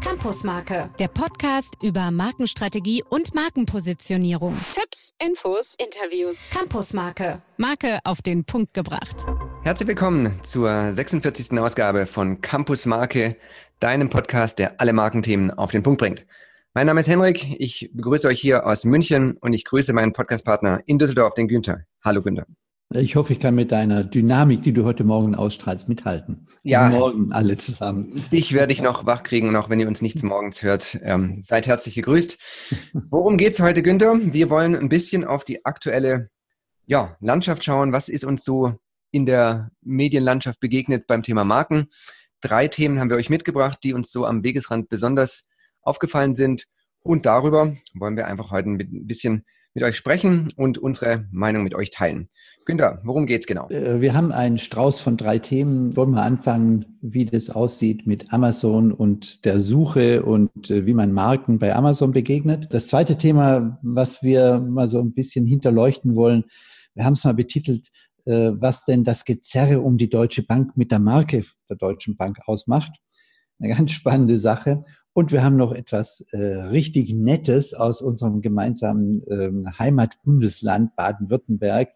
Campusmarke, der Podcast über Markenstrategie und Markenpositionierung. Tipps, Infos, Interviews. Campusmarke, Marke auf den Punkt gebracht. Herzlich willkommen zur 46. Ausgabe von Campusmarke, deinem Podcast, der alle Markenthemen auf den Punkt bringt. Mein Name ist Henrik, ich begrüße euch hier aus München und ich grüße meinen Podcastpartner in Düsseldorf, den Günther. Hallo Günther. Ich hoffe, ich kann mit deiner Dynamik, die du heute Morgen ausstrahlst, mithalten. Ja. Morgen alle zusammen. Dich werde ich noch wach kriegen, auch wenn ihr uns nichts morgens hört. Ähm, seid herzlich gegrüßt. Worum geht es heute, Günther? Wir wollen ein bisschen auf die aktuelle ja, Landschaft schauen. Was ist uns so in der Medienlandschaft begegnet beim Thema Marken? Drei Themen haben wir euch mitgebracht, die uns so am Wegesrand besonders aufgefallen sind. Und darüber wollen wir einfach heute ein bisschen mit euch sprechen und unsere Meinung mit euch teilen. Günther, worum geht's genau? Äh, wir haben einen Strauß von drei Themen. Wollen wir anfangen, wie das aussieht mit Amazon und der Suche und äh, wie man Marken bei Amazon begegnet. Das zweite Thema, was wir mal so ein bisschen hinterleuchten wollen, wir haben es mal betitelt, äh, was denn das Gezerre um die Deutsche Bank mit der Marke der Deutschen Bank ausmacht. Eine ganz spannende Sache. Und wir haben noch etwas äh, richtig Nettes aus unserem gemeinsamen ähm, Heimatbundesland Baden-Württemberg,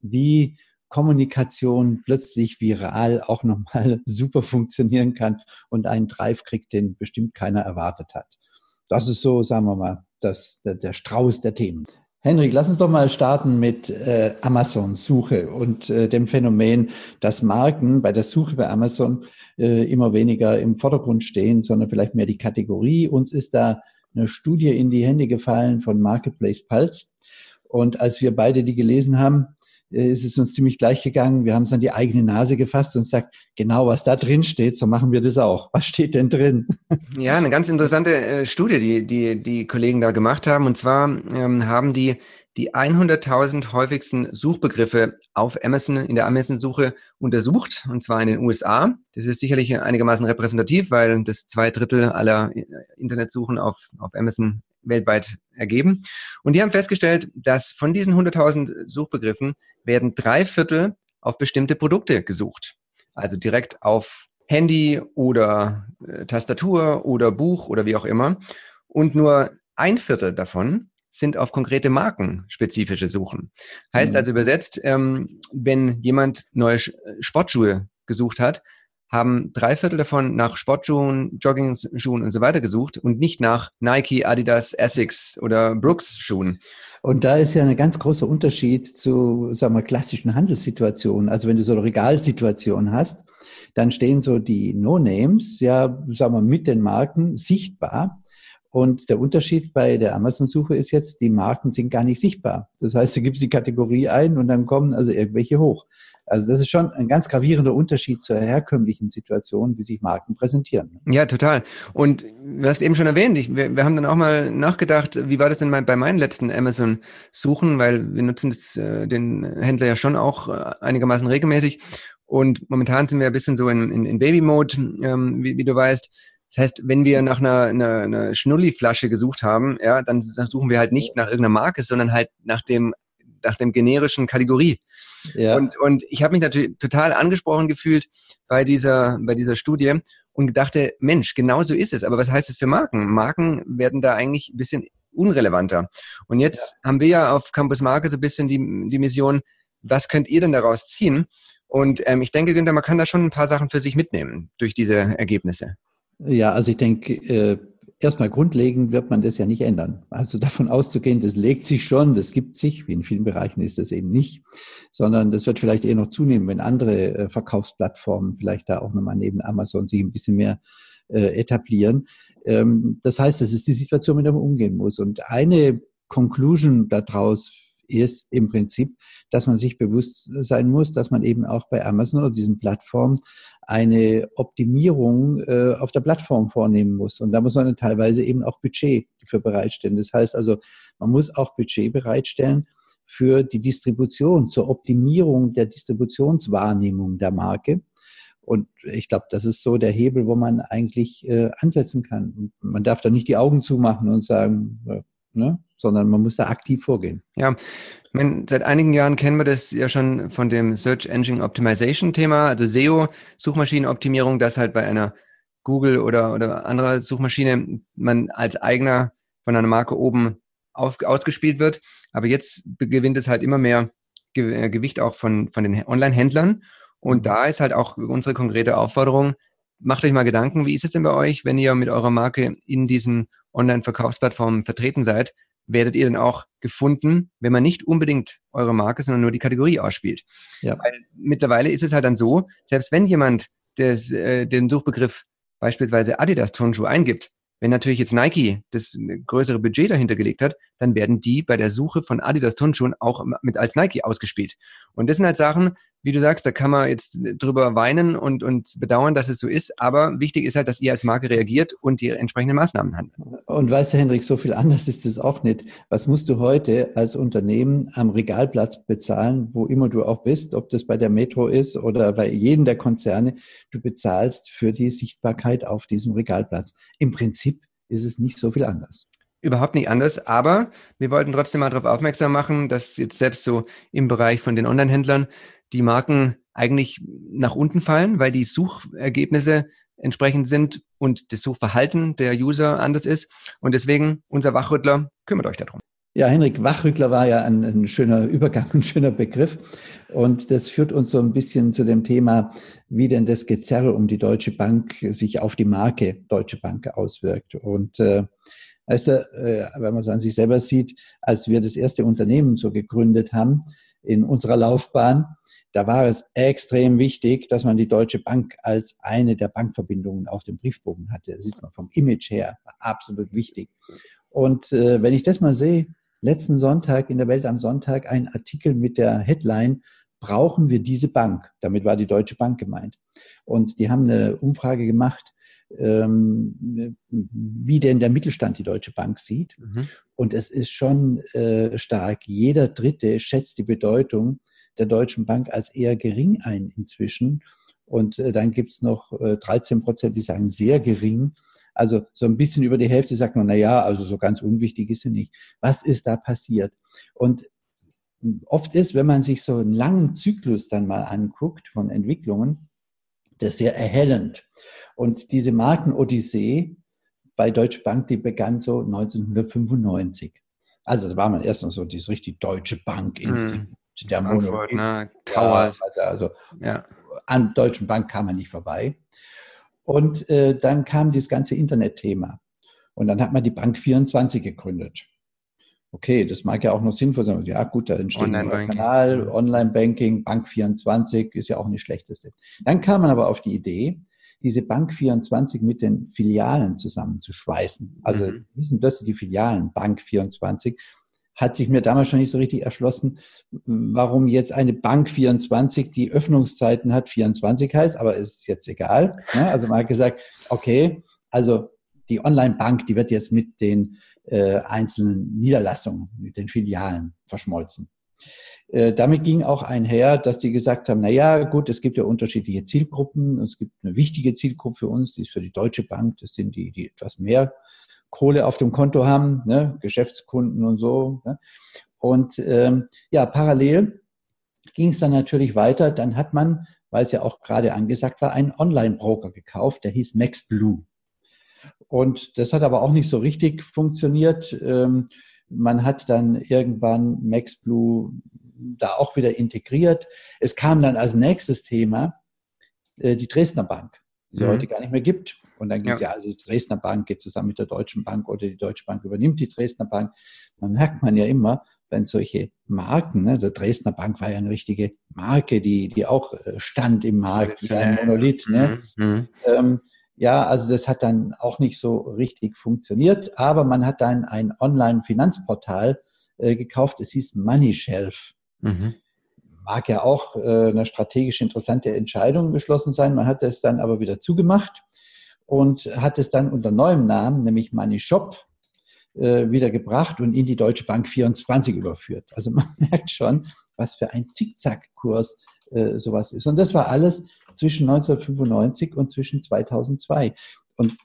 wie Kommunikation plötzlich viral auch nochmal super funktionieren kann und einen Drive kriegt, den bestimmt keiner erwartet hat. Das ist so, sagen wir mal, das, der, der Strauß der Themen. Henrik, lass uns doch mal starten mit äh, Amazon-Suche und äh, dem Phänomen, dass Marken bei der Suche bei Amazon äh, immer weniger im Vordergrund stehen, sondern vielleicht mehr die Kategorie. Uns ist da eine Studie in die Hände gefallen von Marketplace Pulse. Und als wir beide die gelesen haben, ist es uns ziemlich gleich gegangen. Wir haben es an die eigene Nase gefasst und sagt, genau was da drin steht, so machen wir das auch. Was steht denn drin? Ja, eine ganz interessante äh, Studie, die, die die Kollegen da gemacht haben. Und zwar ähm, haben die die 100.000 häufigsten Suchbegriffe auf Amazon in der Amazon-Suche untersucht, und zwar in den USA. Das ist sicherlich einigermaßen repräsentativ, weil das zwei Drittel aller äh, Internetsuchen auf, auf Amazon weltweit ergeben. Und die haben festgestellt, dass von diesen 100.000 Suchbegriffen werden drei Viertel auf bestimmte Produkte gesucht. Also direkt auf Handy oder äh, Tastatur oder Buch oder wie auch immer. Und nur ein Viertel davon sind auf konkrete Marken spezifische Suchen. Heißt mhm. also übersetzt, ähm, wenn jemand neue Sportschuhe gesucht hat, haben drei Viertel davon nach Sportschuhen, Jogging-Schuhen und so weiter gesucht und nicht nach Nike, Adidas, Essex oder Brooks-Schuhen. Und da ist ja ein ganz großer Unterschied zu, sagen wir, klassischen Handelssituationen. Also wenn du so eine Regalsituation hast, dann stehen so die No-Names, ja, sagen wir, mit den Marken sichtbar. Und der Unterschied bei der Amazon-Suche ist jetzt, die Marken sind gar nicht sichtbar. Das heißt, du gibst die Kategorie ein und dann kommen also irgendwelche hoch. Also das ist schon ein ganz gravierender Unterschied zur herkömmlichen Situation, wie sich Marken präsentieren. Ja, total. Und du hast eben schon erwähnt, ich, wir, wir, haben dann auch mal nachgedacht, wie war das denn bei meinen letzten Amazon-Suchen, weil wir nutzen das, äh, den Händler ja schon auch äh, einigermaßen regelmäßig. Und momentan sind wir ein bisschen so in, in, in Baby-Mode, ähm, wie, wie du weißt. Das heißt, wenn wir nach einer, einer, einer Schnulli-Flasche gesucht haben, ja, dann suchen wir halt nicht nach irgendeiner Marke, sondern halt nach dem, nach dem generischen Kategorie. Ja. Und, und ich habe mich natürlich total angesprochen gefühlt bei dieser, bei dieser Studie und dachte, Mensch, genau so ist es. Aber was heißt das für Marken? Marken werden da eigentlich ein bisschen unrelevanter. Und jetzt ja. haben wir ja auf Campus Marke so ein bisschen die, die Mission, was könnt ihr denn daraus ziehen? Und ähm, ich denke, Günther, man kann da schon ein paar Sachen für sich mitnehmen durch diese Ergebnisse. Ja, also ich denke, äh, erstmal grundlegend wird man das ja nicht ändern. Also davon auszugehen, das legt sich schon, das gibt sich, wie in vielen Bereichen ist das eben nicht, sondern das wird vielleicht eher noch zunehmen, wenn andere äh, Verkaufsplattformen vielleicht da auch nochmal neben Amazon sich ein bisschen mehr äh, etablieren. Ähm, das heißt, das ist die Situation, mit der man umgehen muss. Und eine Conclusion daraus ist im Prinzip, dass man sich bewusst sein muss, dass man eben auch bei Amazon oder diesen Plattformen eine Optimierung äh, auf der Plattform vornehmen muss. Und da muss man dann teilweise eben auch Budget für bereitstellen. Das heißt also, man muss auch Budget bereitstellen für die Distribution, zur Optimierung der Distributionswahrnehmung der Marke. Und ich glaube, das ist so der Hebel, wo man eigentlich äh, ansetzen kann. Und man darf da nicht die Augen zumachen und sagen, ne? Sondern man muss da aktiv vorgehen. Ja, meine, seit einigen Jahren kennen wir das ja schon von dem Search Engine Optimization Thema, also SEO, Suchmaschinenoptimierung, dass halt bei einer Google oder, oder anderer Suchmaschine man als eigener von einer Marke oben auf, ausgespielt wird. Aber jetzt gewinnt es halt immer mehr Ge Gewicht auch von, von den Online-Händlern. Und mhm. da ist halt auch unsere konkrete Aufforderung, macht euch mal Gedanken, wie ist es denn bei euch, wenn ihr mit eurer Marke in diesen Online-Verkaufsplattformen vertreten seid? Werdet ihr denn auch gefunden, wenn man nicht unbedingt eure Marke, sondern nur die Kategorie ausspielt? Ja. Weil mittlerweile ist es halt dann so, selbst wenn jemand des, äh, den Suchbegriff beispielsweise Adidas Turnschuh eingibt, wenn natürlich jetzt Nike das größere Budget dahinter gelegt hat, dann werden die bei der Suche von Adidas Turnschuhen auch mit als Nike ausgespielt. Und das sind halt Sachen, wie du sagst, da kann man jetzt drüber weinen und, und bedauern, dass es so ist. Aber wichtig ist halt, dass ihr als Marke reagiert und die entsprechenden Maßnahmen handelt. Und weißt du, Hendrik, so viel anders ist es auch nicht. Was musst du heute als Unternehmen am Regalplatz bezahlen, wo immer du auch bist, ob das bei der Metro ist oder bei jedem der Konzerne, du bezahlst für die Sichtbarkeit auf diesem Regalplatz. Im Prinzip ist es nicht so viel anders überhaupt nicht anders, aber wir wollten trotzdem mal darauf aufmerksam machen, dass jetzt selbst so im Bereich von den Online-Händlern die Marken eigentlich nach unten fallen, weil die Suchergebnisse entsprechend sind und das Suchverhalten der User anders ist. Und deswegen unser Wachrüttler, kümmert euch darum. Ja, Henrik, Wachrüttler war ja ein, ein, schöner Übergang, ein schöner Begriff. Und das führt uns so ein bisschen zu dem Thema, wie denn das Gezerre um die Deutsche Bank sich auf die Marke Deutsche Bank auswirkt. Und äh, weißt du, äh, wenn man es an sich selber sieht, als wir das erste Unternehmen so gegründet haben in unserer Laufbahn, da war es extrem wichtig, dass man die Deutsche Bank als eine der Bankverbindungen auf dem Briefbogen hatte. Das sieht man vom Image her, absolut wichtig. Und äh, wenn ich das mal sehe, letzten Sonntag in der Welt am Sonntag ein Artikel mit der Headline, brauchen wir diese Bank? Damit war die Deutsche Bank gemeint. Und die haben eine Umfrage gemacht, ähm, wie denn der Mittelstand die Deutsche Bank sieht. Mhm. Und es ist schon äh, stark. Jeder Dritte schätzt die Bedeutung der Deutschen Bank als eher gering ein inzwischen. Und äh, dann gibt es noch äh, 13 Prozent, die sagen sehr gering. Also so ein bisschen über die Hälfte sagt man, na ja, also so ganz unwichtig ist sie nicht. Was ist da passiert? Und oft ist, wenn man sich so einen langen Zyklus dann mal anguckt von Entwicklungen, das sehr erhellend. Und diese Marken-Odyssee bei Deutsche Bank, die begann so 1995. Also da war man erst noch so dieses richtig Deutsche Bank-Institut. Mhm der Frankfurt, ne? Towers. Ja, also ja. an Deutschen Bank kam man nicht vorbei. Und äh, dann kam das ganze Internetthema. Und dann hat man die Bank 24 gegründet. Okay, das mag ja auch noch sinnvoll sein. Ja, gut, da entsteht ein neuer Kanal, Online-Banking, Bank 24 ist ja auch nicht schlechteste. Dann kam man aber auf die Idee, diese Bank 24 mit den Filialen zusammenzuschweißen. Also, mhm. wie sind plötzlich die Filialen Bank 24? Hat sich mir damals schon nicht so richtig erschlossen, warum jetzt eine Bank 24, die Öffnungszeiten hat, 24 heißt, aber ist jetzt egal. Ne? Also man hat gesagt, okay, also die Online-Bank, die wird jetzt mit den äh, einzelnen Niederlassungen, mit den Filialen verschmolzen. Äh, damit ging auch einher, dass die gesagt haben, na ja, gut, es gibt ja unterschiedliche Zielgruppen. Es gibt eine wichtige Zielgruppe für uns, die ist für die Deutsche Bank. Das sind die, die etwas mehr Kohle auf dem Konto haben, ne? Geschäftskunden und so. Ne? Und ähm, ja, parallel ging es dann natürlich weiter. Dann hat man, weil es ja auch gerade angesagt war, einen Online-Broker gekauft, der hieß MaxBlue. Und das hat aber auch nicht so richtig funktioniert. Ähm, man hat dann irgendwann MaxBlue da auch wieder integriert. Es kam dann als nächstes Thema äh, die Dresdner Bank, die mhm. heute gar nicht mehr gibt. Und dann gibt es ja. ja. also die Dresdner Bank geht zusammen mit der Deutschen Bank oder die Deutsche Bank übernimmt die Dresdner Bank. Man merkt man ja immer, wenn solche Marken, ne, der Dresdner Bank war ja eine richtige Marke, die, die auch äh, stand im Markt wie ein Monolith. Ne? Mhm. mhm. Ähm, ja, also das hat dann auch nicht so richtig funktioniert, aber man hat dann ein Online-Finanzportal äh, gekauft, es hieß Money Shelf. Mhm. Mag ja auch äh, eine strategisch interessante Entscheidung beschlossen sein. Man hat das dann aber wieder zugemacht und hat es dann unter neuem Namen, nämlich Money Shop, äh, wieder gebracht und in die Deutsche Bank 24 überführt. Also man merkt schon, was für ein Zickzackkurs äh, sowas ist. Und das war alles zwischen 1995 und zwischen 2002. Und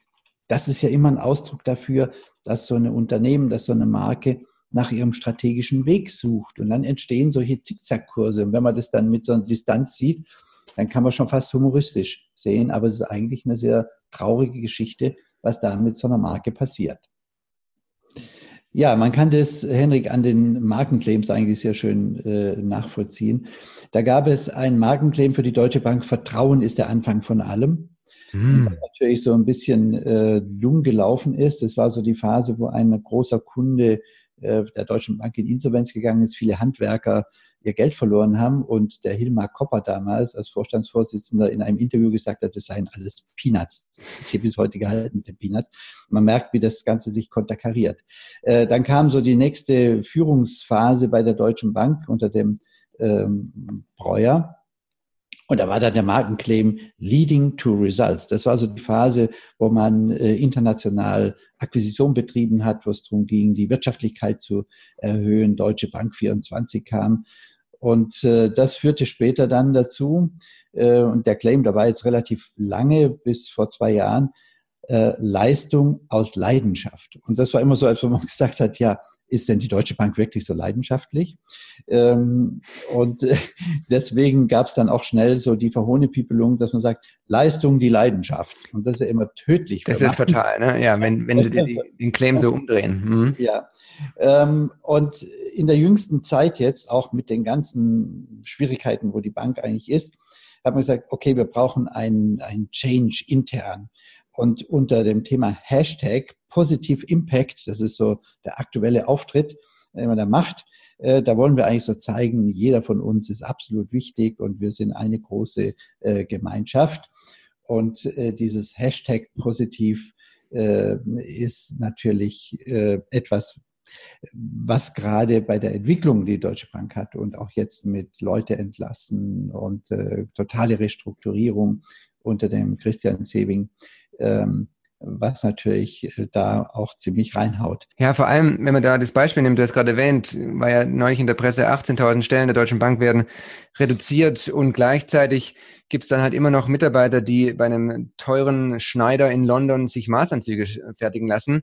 das ist ja immer ein Ausdruck dafür, dass so ein Unternehmen, dass so eine Marke nach ihrem strategischen Weg sucht. Und dann entstehen solche Zickzackkurse. Und wenn man das dann mit so einer Distanz sieht, dann kann man schon fast humoristisch sehen, aber es ist eigentlich eine sehr traurige Geschichte, was da mit so einer Marke passiert. Ja, man kann das, Henrik, an den Markenclaims eigentlich sehr schön äh, nachvollziehen. Da gab es einen Markenclaim für die Deutsche Bank, Vertrauen ist der Anfang von allem. Mhm. Was natürlich so ein bisschen äh, dumm gelaufen ist. Das war so die Phase, wo ein großer Kunde äh, der Deutschen Bank in Insolvenz gegangen ist, viele Handwerker ihr Geld verloren haben und der Hilmar Kopper damals als Vorstandsvorsitzender in einem Interview gesagt hat, das seien alles Peanuts. Das ist hier bis heute gehalten mit den Peanuts. Man merkt, wie das Ganze sich konterkariert. Äh, dann kam so die nächste Führungsphase bei der Deutschen Bank unter dem ähm, Breuer. Und da war dann der Markenclaim Leading to Results. Das war so die Phase, wo man äh, international Akquisition betrieben hat, wo es darum ging, die Wirtschaftlichkeit zu erhöhen. Deutsche Bank 24 kam. Und äh, das führte später dann dazu, äh, und der Claim, da war jetzt relativ lange, bis vor zwei Jahren, äh, Leistung aus Leidenschaft. Und das war immer so, als wenn man gesagt hat, ja, ist denn die Deutsche Bank wirklich so leidenschaftlich? Ähm, und äh, deswegen gab es dann auch schnell so die Verhohnepiepelung, dass man sagt, Leistung die Leidenschaft. Und das ist ja immer tödlich. Das ist fatal, ne? Ja, wenn, wenn sie den Claim so umdrehen. Mhm. Ja. Ähm, und in der jüngsten Zeit jetzt, auch mit den ganzen Schwierigkeiten, wo die Bank eigentlich ist, hat man gesagt, okay, wir brauchen einen, einen Change intern. Und unter dem Thema Hashtag Positive Impact, das ist so der aktuelle Auftritt, den man da macht, äh, da wollen wir eigentlich so zeigen, jeder von uns ist absolut wichtig und wir sind eine große äh, Gemeinschaft. Und äh, dieses Hashtag positiv ist natürlich etwas, was gerade bei der Entwicklung die Deutsche Bank hat und auch jetzt mit Leute entlassen und totale Restrukturierung unter dem Christian Sewing ähm, was natürlich äh, da auch ziemlich reinhaut. Ja, vor allem, wenn man da das Beispiel nimmt, du hast gerade erwähnt, war ja neulich in der Presse, 18.000 Stellen der Deutschen Bank werden reduziert und gleichzeitig gibt es dann halt immer noch Mitarbeiter, die bei einem teuren Schneider in London sich Maßanzüge fertigen lassen.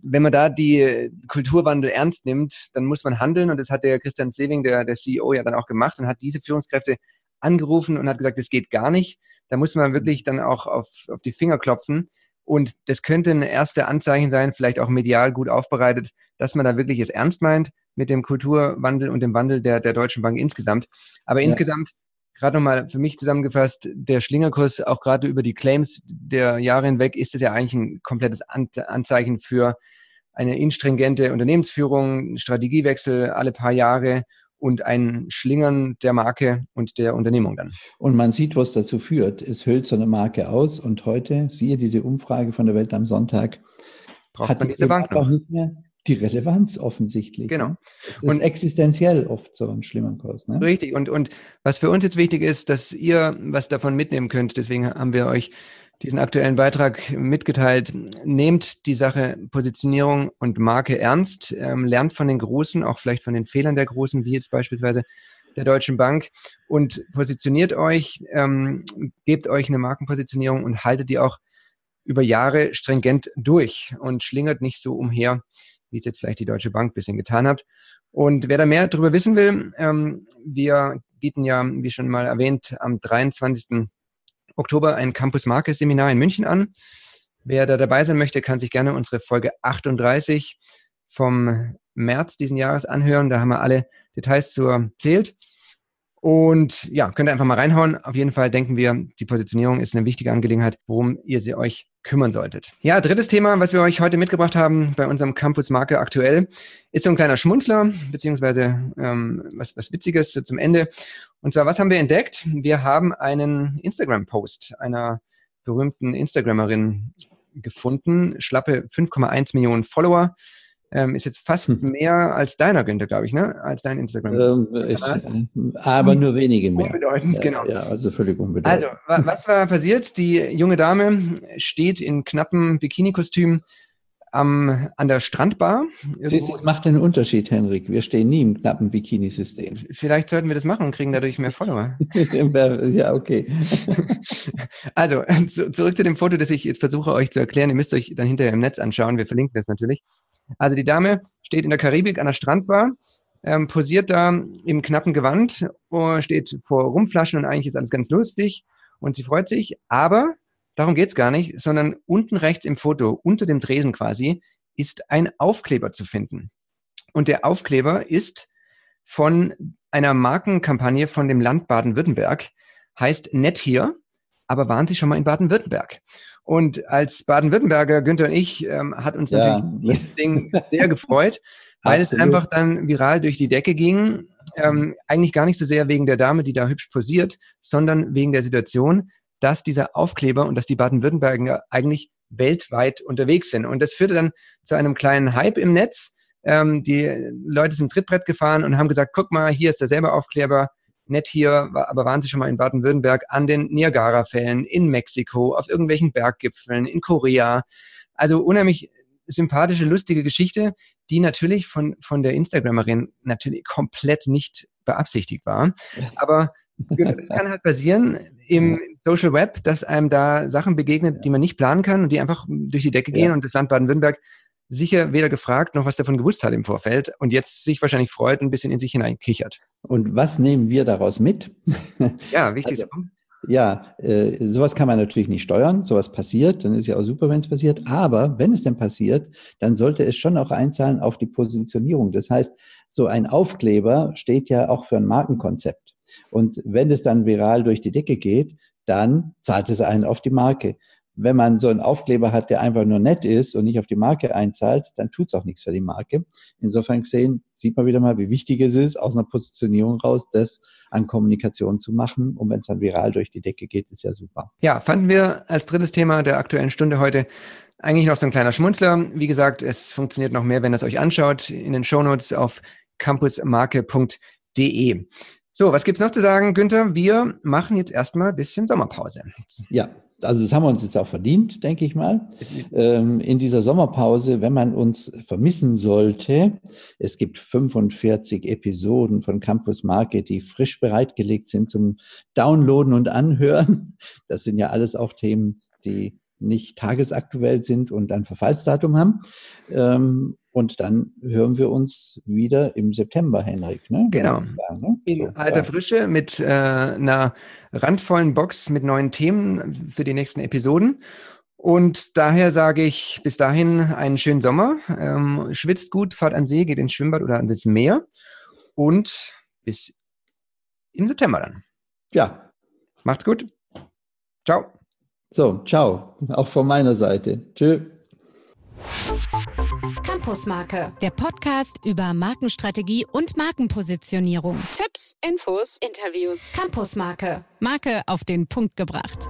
Wenn man da die Kulturwandel ernst nimmt, dann muss man handeln und das hat der Christian Sewing, der, der CEO, ja dann auch gemacht und hat diese Führungskräfte angerufen und hat gesagt, das geht gar nicht. Da muss man wirklich dann auch auf, auf die Finger klopfen. Und das könnte ein erste Anzeichen sein, vielleicht auch medial gut aufbereitet, dass man da wirklich es ernst meint mit dem Kulturwandel und dem Wandel der, der Deutschen Bank insgesamt. Aber ja. insgesamt, gerade nochmal für mich zusammengefasst, der Schlingerkurs, auch gerade über die Claims der Jahre hinweg, ist es ja eigentlich ein komplettes Anzeichen für eine instringente Unternehmensführung, Strategiewechsel alle paar Jahre und ein Schlingern der Marke und der Unternehmung dann. Und man sieht, was dazu führt. Es hüllt so eine Marke aus und heute, siehe diese Umfrage von der Welt am Sonntag, Braucht hat man diese Bank noch. nicht mehr die Relevanz offensichtlich. Genau. Es ist und existenziell oft so ein schlimmer Kurs. Ne? Richtig. Und, und was für uns jetzt wichtig ist, dass ihr was davon mitnehmen könnt. Deswegen haben wir euch diesen aktuellen Beitrag mitgeteilt. Nehmt die Sache Positionierung und Marke ernst, ähm, lernt von den Großen, auch vielleicht von den Fehlern der Großen, wie jetzt beispielsweise der Deutschen Bank und positioniert euch, ähm, gebt euch eine Markenpositionierung und haltet die auch über Jahre stringent durch und schlingert nicht so umher, wie es jetzt vielleicht die Deutsche Bank ein bisschen getan hat. Und wer da mehr darüber wissen will, ähm, wir bieten ja, wie schon mal erwähnt, am 23. Oktober ein Campus Marke Seminar in München an. Wer da dabei sein möchte, kann sich gerne unsere Folge 38 vom März diesen Jahres anhören. Da haben wir alle Details zu erzählt. Und ja, könnt ihr einfach mal reinhauen. Auf jeden Fall denken wir, die Positionierung ist eine wichtige Angelegenheit, worum ihr sie euch kümmern solltet. Ja, drittes Thema, was wir euch heute mitgebracht haben bei unserem Campus Marke aktuell, ist so ein kleiner Schmunzler, beziehungsweise ähm, was, was Witziges zum Ende. Und zwar, was haben wir entdeckt? Wir haben einen Instagram-Post einer berühmten Instagrammerin gefunden, schlappe 5,1 Millionen Follower. Ähm, ist jetzt fast hm. mehr als deiner, Günther, glaube ich, ne? Als dein Instagram. Ähm, ich, aber nur wenige mehr. Unbedeutend, ja, genau. Ja, also völlig unbedeutend. Also, was war passiert? Die junge Dame steht in knappen Bikini-Kostüm am, an der Strandbar. Siehst, das macht einen Unterschied, Henrik. Wir stehen nie im knappen Bikini-System. Vielleicht sollten wir das machen und kriegen dadurch mehr Follower. ja, okay. also, zurück zu dem Foto, das ich jetzt versuche euch zu erklären. Ihr müsst euch dann hinterher im Netz anschauen. Wir verlinken das natürlich. Also, die Dame steht in der Karibik an der Strandbar. Ähm, posiert da im knappen Gewand, steht vor Rumflaschen und eigentlich ist alles ganz lustig und sie freut sich, aber darum geht's gar nicht, sondern unten rechts im Foto, unter dem Dresen quasi, ist ein Aufkleber zu finden. Und der Aufkleber ist von einer Markenkampagne von dem Land Baden-Württemberg, heißt Nett hier, aber waren Sie schon mal in Baden-Württemberg? Und als Baden-Württemberger, Günther und ich, ähm, hat uns ja. natürlich dieses Ding sehr gefreut, weil es einfach dann viral durch die Decke ging. Ähm, eigentlich gar nicht so sehr wegen der Dame, die da hübsch posiert, sondern wegen der Situation, dass dieser Aufkleber und dass die Baden-Württemberger eigentlich weltweit unterwegs sind. Und das führte dann zu einem kleinen Hype im Netz. Ähm, die Leute sind Trittbrett gefahren und haben gesagt, guck mal, hier ist derselbe Aufkleber, nett hier, aber waren Sie schon mal in Baden-Württemberg an den Niagara-Fällen, in Mexiko, auf irgendwelchen Berggipfeln, in Korea. Also unheimlich sympathische, lustige Geschichte, die natürlich von, von der Instagramerin natürlich komplett nicht beabsichtigt war. Aber das kann halt passieren im Social Web, dass einem da Sachen begegnet, die man nicht planen kann und die einfach durch die Decke gehen und das Land Baden-Württemberg sicher weder gefragt noch was davon gewusst hat im Vorfeld und jetzt sich wahrscheinlich freut ein bisschen in sich hineinkichert. Und was nehmen wir daraus mit? Ja, wichtig. Also, ja, äh, sowas kann man natürlich nicht steuern, sowas passiert, dann ist ja auch super, wenn es passiert, aber wenn es denn passiert, dann sollte es schon auch einzahlen auf die Positionierung. Das heißt, so ein Aufkleber steht ja auch für ein Markenkonzept. Und wenn es dann viral durch die Decke geht, dann zahlt es einen auf die Marke wenn man so einen Aufkleber hat, der einfach nur nett ist und nicht auf die Marke einzahlt, dann tut es auch nichts für die Marke. Insofern gesehen, sieht man wieder mal, wie wichtig es ist, aus einer Positionierung raus, das an Kommunikation zu machen. Und wenn es dann viral durch die Decke geht, ist ja super. Ja, fanden wir als drittes Thema der aktuellen Stunde heute eigentlich noch so ein kleiner Schmunzler. Wie gesagt, es funktioniert noch mehr, wenn ihr es euch anschaut, in den Shownotes auf campusmarke.de. So, was gibt's noch zu sagen, Günther? Wir machen jetzt erstmal ein bisschen Sommerpause. Ja, also das haben wir uns jetzt auch verdient, denke ich mal. Ähm, in dieser Sommerpause, wenn man uns vermissen sollte, es gibt 45 Episoden von Campus Market, die frisch bereitgelegt sind zum Downloaden und Anhören. Das sind ja alles auch Themen, die nicht tagesaktuell sind und ein Verfallsdatum haben. Ähm, und dann hören wir uns wieder im September, Henrik. Ne? Genau. Ne? In so, alter ja. Frische mit äh, einer randvollen Box mit neuen Themen für die nächsten Episoden. Und daher sage ich bis dahin einen schönen Sommer. Ähm, schwitzt gut, fahrt an See, geht ins Schwimmbad oder an das Meer. Und bis im September dann. Ja. Macht's gut. Ciao. So, ciao. Auch von meiner Seite. Tschüss. Campusmarke, der Podcast über Markenstrategie und Markenpositionierung. Tipps, Infos, Interviews. Campusmarke, Marke auf den Punkt gebracht.